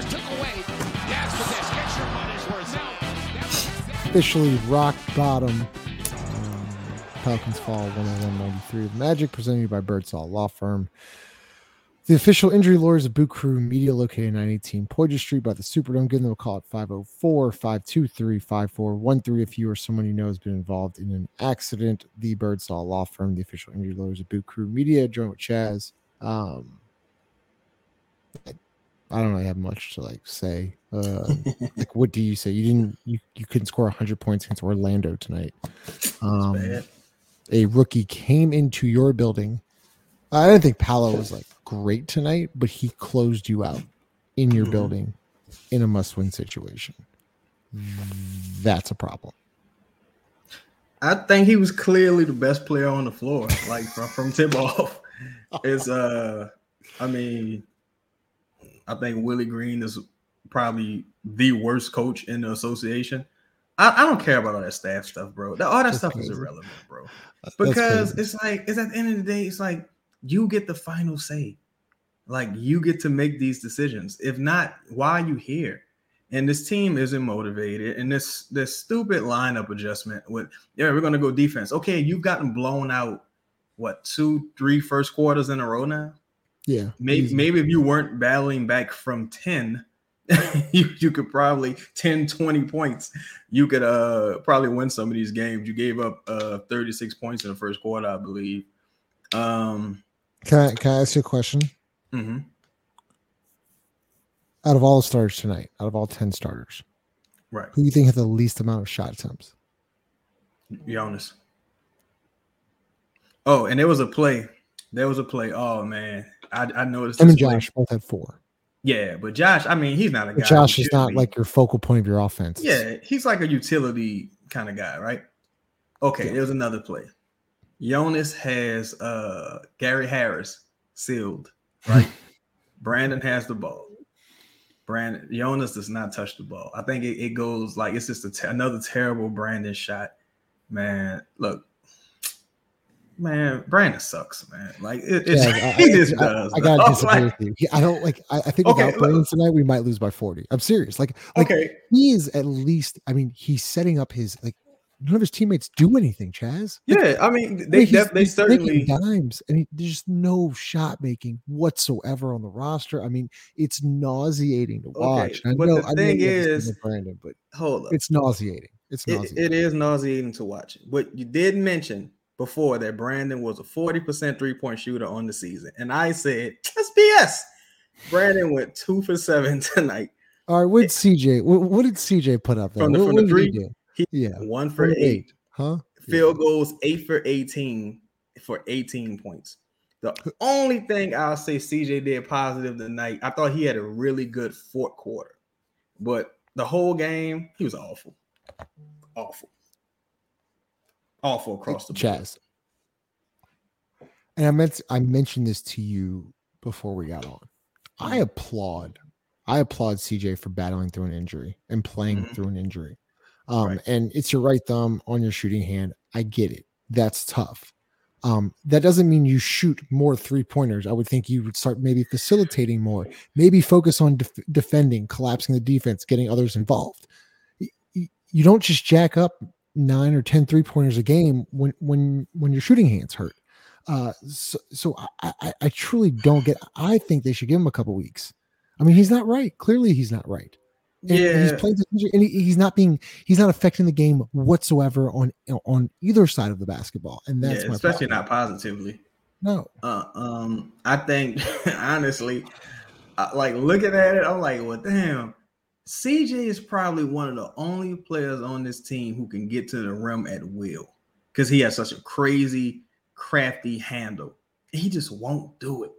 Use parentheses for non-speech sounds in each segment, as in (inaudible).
Took away. Worth. Now, officially rock bottom. Um, Pelicans fall 101.93. The Magic presented by Birdsall Law Firm. The official injury lawyers of Boot Crew Media located at 918 Poydras Street by the Superdome. Give them a call at 504 523 5413 if you or someone you know has been involved in an accident. The Birdsall Law Firm, the official injury lawyers of Boot Crew Media, joined with Chaz. Um, I don't really have much to like say. Uh, (laughs) like, what do you say? You didn't, you, you couldn't score 100 points against Orlando tonight. Um, a rookie came into your building. I didn't think Paolo was like great tonight, but he closed you out in your Mhm. building in a must win situation. That's a problem. I think he was clearly the best player on the floor, like from, from tip off. (laughs) It's uh I mean, I think Willie Green is probably the worst coach in the association. I, I don't care about all that staff stuff, bro. All that That's stuff is irrelevant, bro. Because it's like it's at the end of the day, it's like you get the final say. Like you get to make these decisions. If not, why are you here? And this team isn't motivated. And this this stupid lineup adjustment with yeah, we're gonna go defense. Okay, you've gotten blown out what two, three first quarters in a row now. Yeah, Maybe easy. maybe if you weren't battling back from 10, (laughs) you, you could probably 10, 20 points. You could uh probably win some of these games. You gave up uh 36 points in the first quarter, I believe. Um Can I can I ask you a question? mhm. Out of all the starters tonight, out of all ten starters, right. who do you think had the least amount of shot attempts? Jonas. Oh, and there was a play. There was a play. Oh man. I, I noticed Him and this play. Josh both had four. Yeah, but Josh, I mean, he's not a guy. Josh is not be- like your focal point of your offense. Yeah, he's like a utility kind of guy, right? Okay, Yeah. there's another play. Jonas has uh Gary Harris sealed, right? (laughs) Brandon has the ball. Brandon Jonas does not touch the ball. I think it, it goes like it's just te- another terrible Brandon shot. Man, look, man, Brandon sucks, man. Like it, it's, Yeah, (laughs) I, he just I- does. I, (laughs) gotta disagree Like, with you. I don't like. I, I think Okay, without Brandon tonight, we might lose by forty. I'm serious. Like, like okay, he is at least. I mean, he's setting up his like. None of his teammates do anything, Chaz. Like, yeah. I mean, they he's- they he's certainly dimes, and he, there's just no shot making whatsoever on the roster. I mean, it's nauseating to watch. I but know, the I know thing you have this thing is- Brandon, but hold up. it's nauseating. It's It, nauseating. it is nauseating to watch. But you did mention before that Brandon was a 40% three point shooter on the season. And I said, that's BS. Brandon went two for seven (laughs) tonight, All right, what CJ? What, what did CJ put up there? From the- What- from the did he three? He- yeah, one for From eight. huh? Field goals, eight for 18 for 18 points. The only thing I'll say CJ did positive tonight, I thought he had a really good fourth quarter. But the whole game, he was awful. Awful. Awful across the board. Chaz. And I meant I mentioned this to you before we got on. I Mm-hmm. applaud, I applaud CJ for battling through an injury and playing Mhm. through an injury. Um, Right. and it's your right thumb on your shooting hand. I get it. That's tough. Um, that doesn't mean you shoot more three pointers. I would think you would start maybe facilitating more, maybe focus on def- defending, collapsing the defense, getting others involved. You don't just jack up nine or ten three pointers a game when when when your shooting hands hurt. Uh, so, so I, I I truly don't get. I think they should give him a couple weeks. I mean, he's not right. Clearly, he's not right. And, Yeah. he's playing, and he, he's not being. He's not affecting the game whatsoever on on either side of the basketball, and that's yeah, especially problem. not positively. No, Uh, um, I think (laughs) honestly, I, like looking at it, I'm like, well, damn. CJ is probably one of the only players on this team who can get to the rim at will because he has such a crazy, crafty handle. He just won't do it.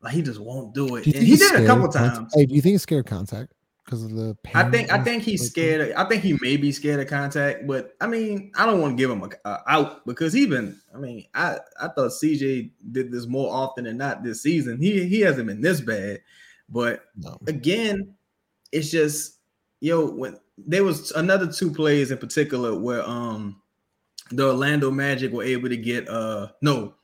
Like he just won't do it. do And he did it a couple times. Hey, do you think he's scared of contact because of the? I think I think he's like, scared. Of, I think he may be scared of contact, but I mean, I don't want to give him a, a out because even I mean, I I thought CJ did this more often than not this season. He he hasn't been this bad, but No. again, it's just yo when there was another two plays in particular where um the Orlando Magic were able to get uh no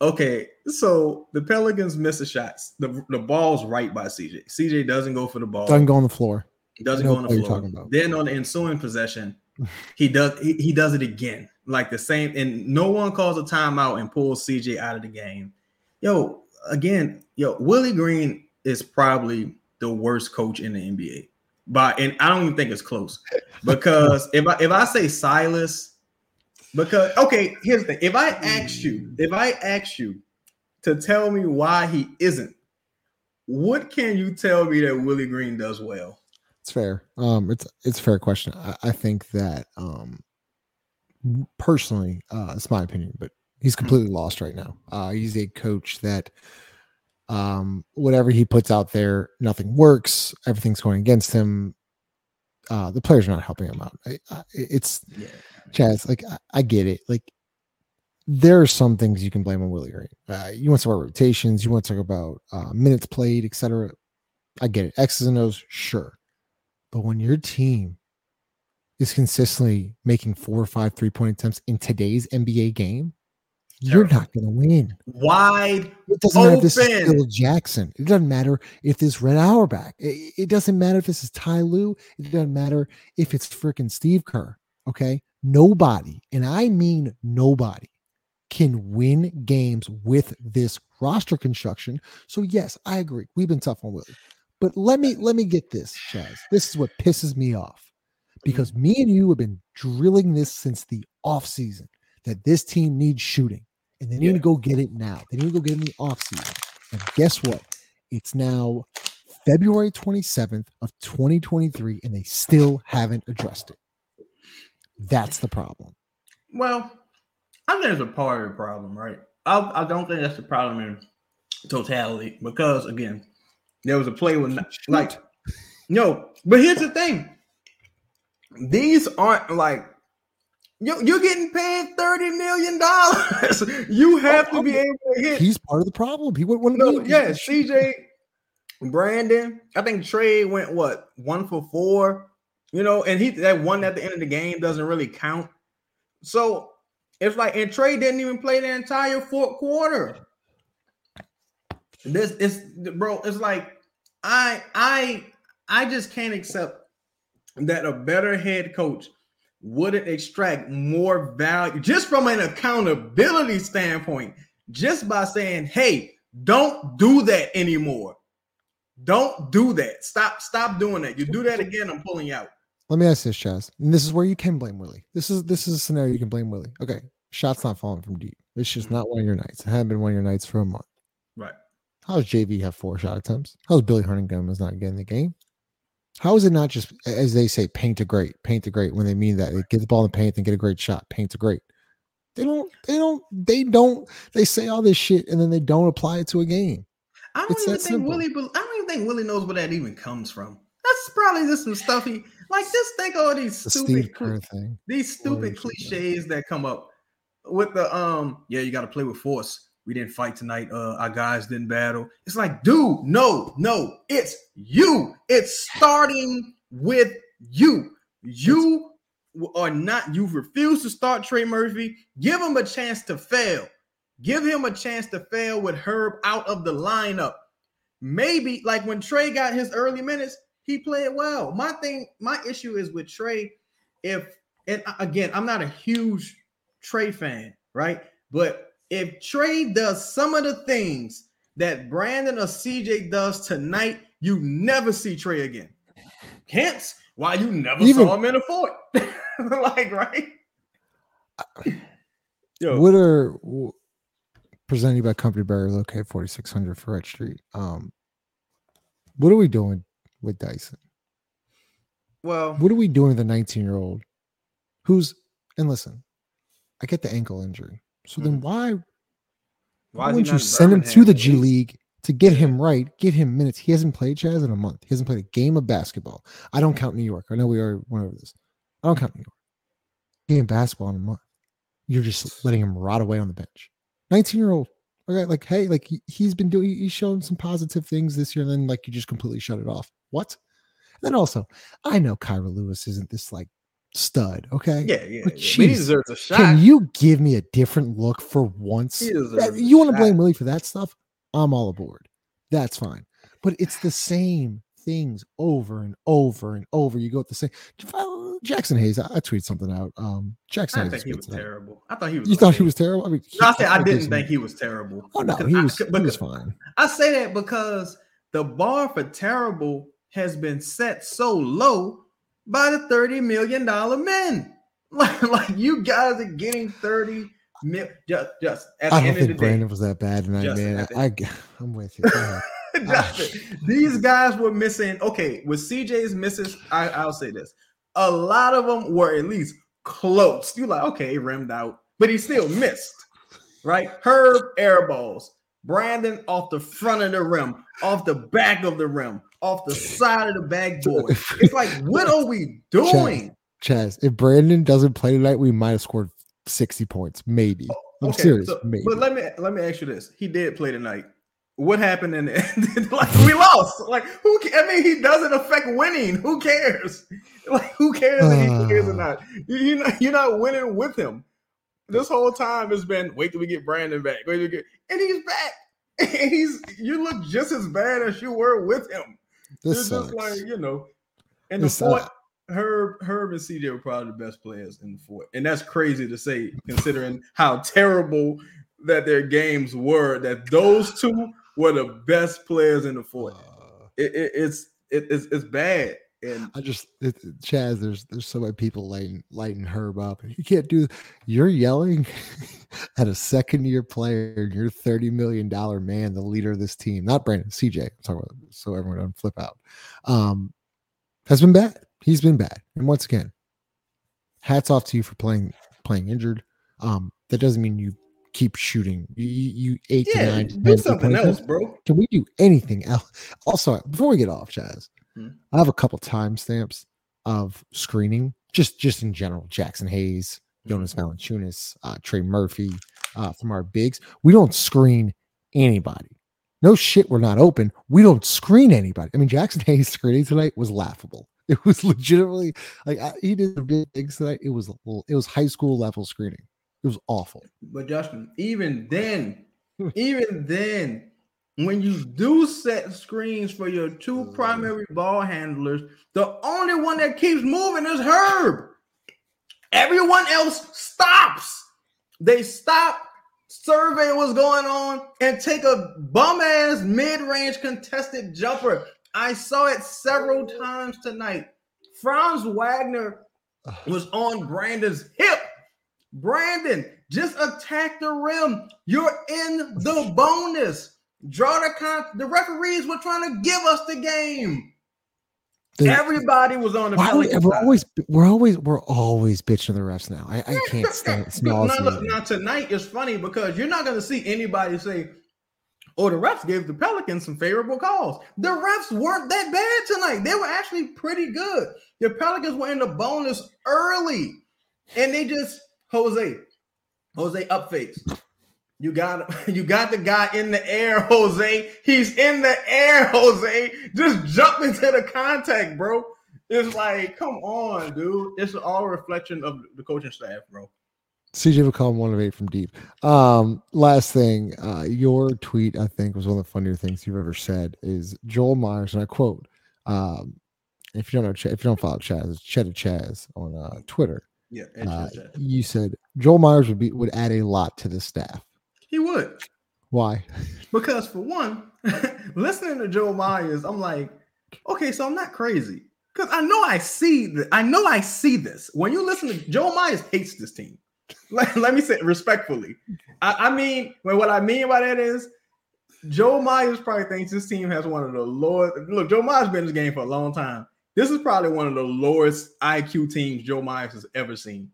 okay So the Pelicans miss the shots. The the ball's right by CJ. CJ doesn't go for the ball. Doesn't go on the floor. doesn't go on the floor. talking about. Then on the ensuing possession, (laughs) he does he, he does it again. Like the same, and no one calls a timeout and pulls CJ out of the game. Yo, again, yo, Willie Green is probably the worst coach in the NBA. But and I don't even think it's close. Because if I if I say Silas, because okay, here's the thing. If I ask you, if I ask you to tell me why he isn't, what can you tell me that Willie Green does well? It's fair. Um, it's it's a fair question. I, I think that um, personally, uh, it's my opinion, but he's completely lost right now. Uh, he's a coach that um, whatever he puts out there, nothing works. Everything's going against him. Uh, the players are not helping him out. I, I, it's Yeah. Chaz, like I, I get it. Like there are some things you can blame on Willie Green. Uh, you want to talk about rotations, you want to talk about uh, minutes played, etc. I get it. X's and O's, sure. But when your team is consistently making four or five three point attempts in today's NBA game, you're Terrible. not going to win. Wide It doesn't matter if this is Open. Phil Jackson. It doesn't matter if this Red Auerbach. It, it doesn't matter if this is Ty Lue. It doesn't matter if it's freaking Steve Kerr. Okay. Nobody, and I mean nobody, can win games with this roster construction. So yes, I agree. We've been tough on Willie. But let me let me get this, Chaz. This is what pisses me off. Mm-hmm. Because me and you have been drilling this since the offseason that this team needs shooting and they need Yeah. to go get it now. They need to go get it in the offseason. And guess what? It's now February 27th of 2023 and they still haven't addressed it. That's the problem. Well, I think it's a part of the problem, right? I, I don't think that's the problem in totality because again, there was a play with like no, but here's the thing: these aren't like you you're getting paid thirty million dollars. (laughs) you have to be able to hit. He's part of the problem. He would want No, yeah, CJ, Brandon. I think Trey went what one for four. You know, and he that one at the end of the game doesn't really count. So it's like, and Trey didn't even play the entire fourth quarter. This is bro. It's like I I I just can't accept that a better head coach wouldn't extract more value just from an accountability standpoint, just by saying, "Hey, don't do that anymore. Don't do that. Stop, stop doing that. You do that again, I'm pulling you out." Let me ask this, Chaz. And this is where you can blame Willie. This is this is a scenario you can blame Willie. Okay, shots not falling from deep. It's just mm-hmm. not one of your nights. It hadn't been one of your nights for a month. Right. How does JV have four shot attempts? How does Billy Huntington is not getting the game? How is it not just as they say, paint a great, paint a great when they mean that? They get the ball in the paint and get a great shot, paint a great. They don't, they don't, they don't, they say all this shit and then they don't apply it to a game. I don't It's even think simple. Willie. I don't even think Willie knows where that even comes from. That's probably just some stuff he like. Just think all these The stupid, thing. these stupid cliches that come up with the um. Yeah, you got to play with force. We didn't fight tonight. Uh, our guys didn't battle. It's like, dude, no, no, it's you. It's starting with you. You are not. You've refused to start Trey Murphy. Give him a chance to fail. Give him a chance to fail with Herb out of the lineup. Maybe like when Trey got his early minutes, he played well. My thing, my issue is with Trey. If and again, I'm not a huge Trey fan, right? But if Trey does some of the things that Brandon or CJ does tonight, you never see Trey again. Hence, why you never Even- saw him in a fort. (laughs) like, right? Yo, What are w- presented by Company Burger located 4600 Freret Street? Um, what are we doing with Dyson? well, What are we doing with the 19 year old who's, and listen, I get the ankle injury. So then mm-hmm. why, why, is he wouldn't you send him to the G? League to get him right, give him minutes? He hasn't played Chaz in a month. He hasn't played a game of basketball. I don't count New York. I know we already went over this. I don't count New York. Game of basketball in a month. You're just letting him rot away on the bench. 19 year old. Okay, like, hey, like he, he's been doing, he's shown some positive things this year, and then like you just completely shut it off. What? And then also, I know Kira Lewis isn't this like stud. Okay. Yeah, yeah. But yeah. He deserves a shot. Can you give me a different look for once? He deserves That- a you want to blame Willie for that stuff? I'm all aboard. That's fine. But it's the same things over and over and over. You go with the same. Jaxson Hayes. I, I tweeted something out. Um, Jaxson I Hayes. think he was something out. terrible. I thought he was. You thought he was terrible? I mean, No, I said I did didn't think he was terrible. Oh no, he I- was. He because- was fine. I say that because the bar for terrible has been set so low by the thirty million dollar men. (laughs) Like, like you guys are getting thirty mil. Just, just at the I don't end of the think day, Brandon was that bad tonight, Justin, man. I I, I'm with you. (laughs) Justin, these guys were missing. Okay, with CJ's misses, I, I'll say this: a lot of them were at least close. You like, okay, rimmed out, but he still missed. Right? Herb air balls. Brandon off the front of the rim, off the back of the rim, off the side of the backboard. (laughs) It's like, what are we doing? Chaz, if Brandon doesn't play tonight, we might have scored 60 points, maybe. Oh, I'm Okay, serious, so- maybe. but let me let me ask you this: He did play tonight. What happened in the end? (laughs) like we lost. Like who? I mean, he doesn't affect winning. Who cares? (laughs) Like who cares if he plays or not? (sighs) You- You're not you're not winning with him. This whole time has been wait till we get Brandon back. Wait till we get, and he's back. And he's you look just as bad as you were with him. This it's sucks. just like you know. And the This, fort, uh, Herb, Herb and CJ were probably the best players in the fort, and that's crazy to say considering how terrible that their games were. That those two were the best players in the fort. Uh, It, it, it's it, it's it's bad, and I just it, Chaz, there's there's so many people lighting lighting Herb up. You can't do you're yelling (laughs) at a second year player, you're 30 million dollar man, the leader of this team, not Brandon, CJ. I'm talking about so everyone don't flip out. Um has been bad. He's been bad. And once again, hats off to you for playing playing injured. Um, that doesn't mean you keep shooting. You, you, eight to nine. do something else, bro. can we do anything else? Also, before we get off, Chaz, Hmm. I have a couple timestamps of screening, just just in general. Jaxson Hayes, Jonas Valanciunas, uh, Trey Murphy, uh, from our bigs. We don't screen anybody. No shit, we're not open. We don't screen anybody. I mean, Jaxson Hayes screening tonight was laughable. (laughs) It was legitimately like I, he did the big things tonight. It was it was high school level screening. It was awful. But Justin, even then, even then, when you do set screens for your two primary ball handlers, the only one that keeps moving is Herb. Everyone else stops. They stop, survey what's going on, and take a bum ass mid range contested jumper. I saw it several times tonight. Franz Wagner was on Brandon's hip. Brandon, just attack the rim. You're in the (laughs) bonus. Draw the con. The referees were trying to give us the game. The- Everybody was on the why we, we're always we're always we're always bitching the refs now. I, I can't stand it. It's But now, tonight is funny because you're not going to see anybody say, "Oh, the refs gave the Pelicans some favorable calls." The refs weren't that bad tonight. They were actually pretty good. The Pelicans were in the bonus early, and they just Jose, Jose up face. You got (laughs) you got the guy in the air, (laughs) Jose. He's in the air, (laughs) Jose. Just jump into the contact, bro. It's like, come on, dude. It's all reflection of the coaching staff, bro. CJ McCollum one of eight from deep. Um, last thing, uh, your tweet I think was one of the funnier things you've ever said is Joel Meyers, and I quote, um, if you don't know, Ch- if you don't follow Chaz, it's Cheddar Chaz on uh, Twitter. Yeah, Uh, you said Joel Meyers would be would add a lot to the staff. He would. Why? Because for one, (laughs) listening to Joe Meyers, I'm like, okay, so I'm not crazy. Because I know I see that I know I see this. When you listen to Joe Meyers hates this team. (laughs) Let, let me say it respectfully. I, I mean, well, what I mean by that is Joe Meyers probably thinks this team has one of the lowest. Look, Joe Meyers been in this game for a long time. This is probably one of the lowest IQ teams Joe Meyers has ever seen.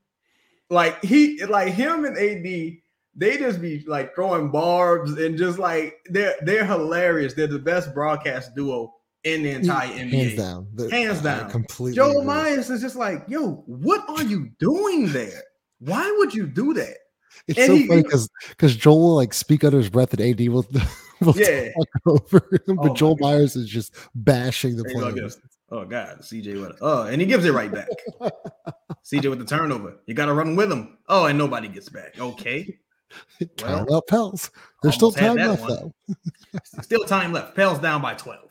Like he, like him and AD, they just be like throwing barbs and just like they're they're hilarious. They're the best broadcast duo in the entire NBA. Hands down. The- Hands I down. completely. Joe. Meyers is just like, yo, what are you doing there? Why would you do that? It's and so he- funny because because Joel will like speak under his breath and AD will (laughs) will Yeah. talk over him, Oh but my Joel God. Meyers is just bashing the players. Oh God, CJ with oh, and he gives it right back. (laughs) CJ with the turnover. You got to run with him. Oh, and nobody gets back. Okay, (laughs) Out, Pels. There's still time left one. though. still time left. Pels down by twelve.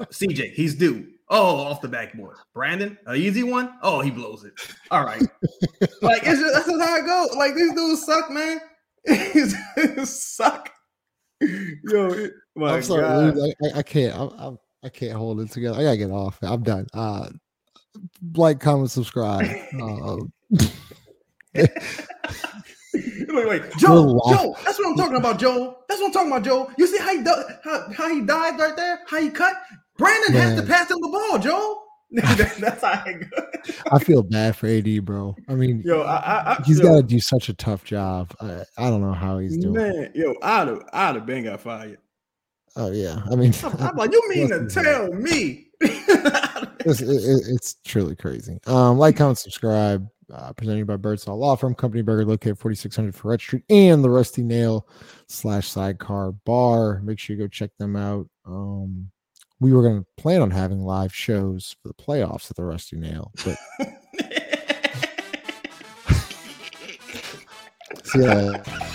CJ, he's due. Oh, off the backboard. Brandon, a easy one. Oh, he blows it. All right. like it's just, that's just how it goes. Like these dudes suck, man. (laughs) Suck. Yo, it, my I'm sorry, God. dude, I, I, I can't. I'm, I'm, I can't hold it together. I gotta get off. I'm done. Uh, like, comment, subscribe. Uh, (laughs) Wait, wait, Joe, Joe, that's what I'm talking about, Joe. That's what I'm talking about, Joe. You see how he do- how, how he died right there? How he cut? Brandon has to pass him the ball, Joe. (laughs) (laughs) that's how it goes. I feel bad for AD, bro. I mean, Yo, I, I, I he's got to do such a tough job. I, I don't know how he's doing. man. Yo, I'd have, I'd have been got fired. Oh yeah, I mean, I'm, (laughs) I'm like, you mean to tell me? it's, it, it- it's truly crazy. Um, like, comment, subscribe. Uh, presented by Birdsall Law Firm, Company Burger, located 4600 Freret Street, and the Rusty Nail slash Sidecar Bar. Make sure you go check them out. Um, we were going to plan on having live shows for the playoffs at the Rusty Nail, but (laughs) (laughs) see, (laughs)